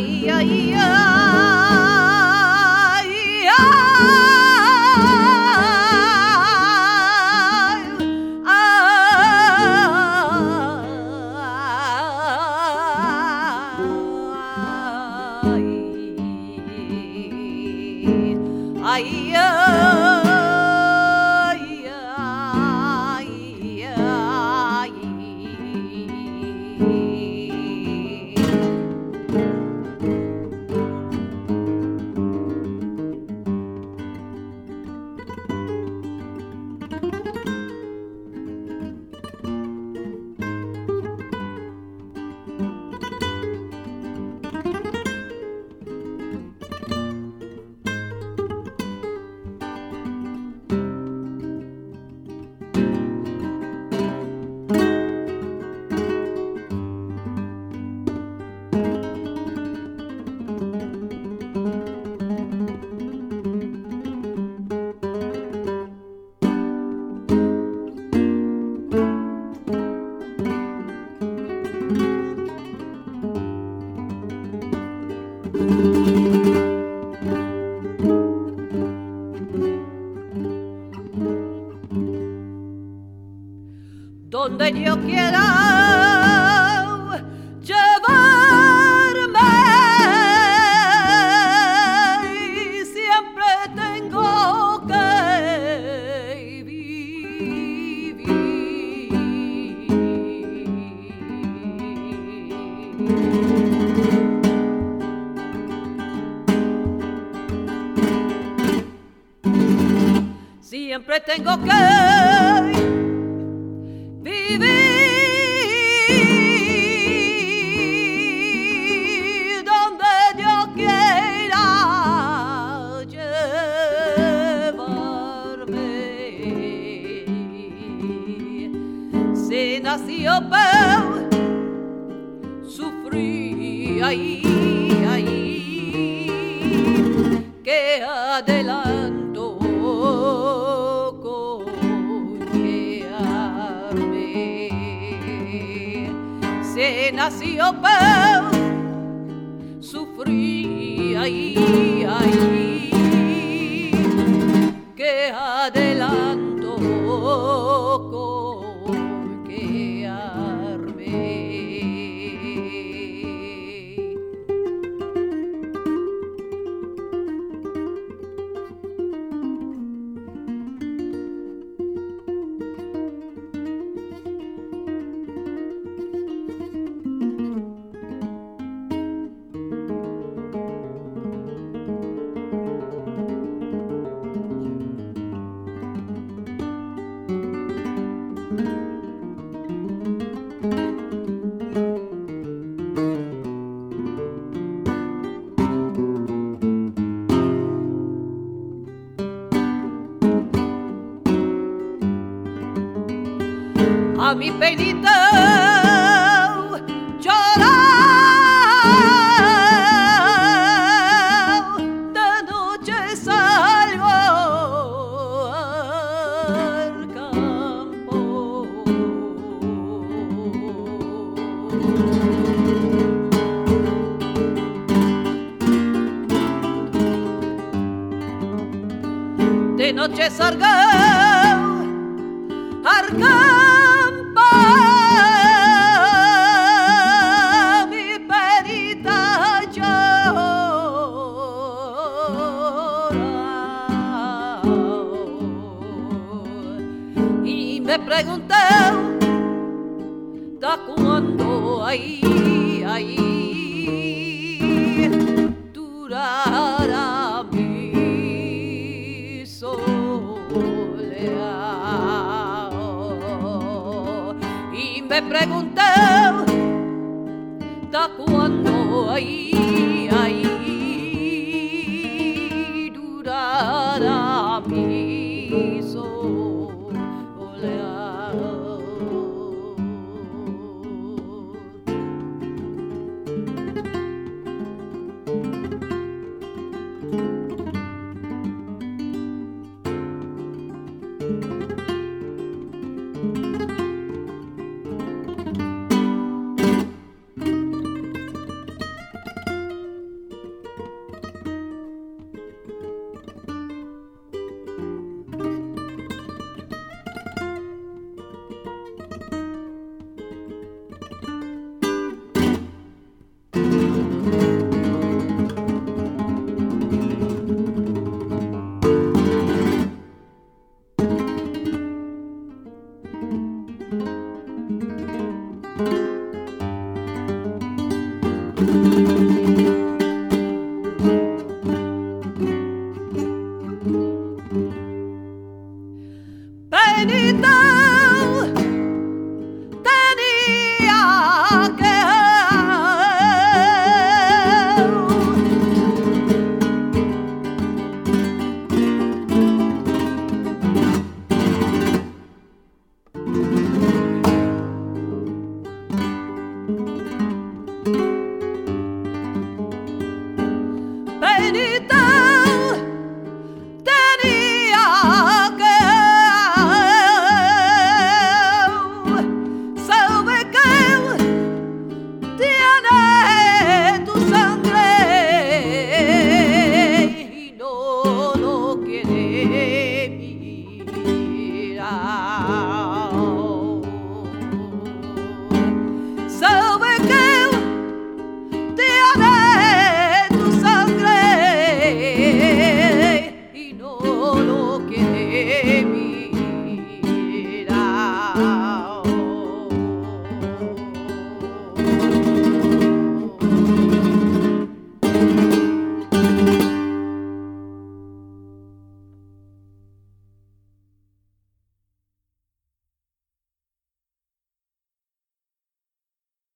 ay, ay, ay, donde yo quiera llevarme. Y siempre tengo que vivir. Siempre tengo que vivir donde yo quiera llevarme. Se nació pero sufrí ahí, Se nació pero sufrí ahí, ahí, que mi penita llorar. De noche salgo al campo. De noche salgo al campo, me pregunté, ¿da cuándo ahí, pregunté, ¿da cuándo ahí,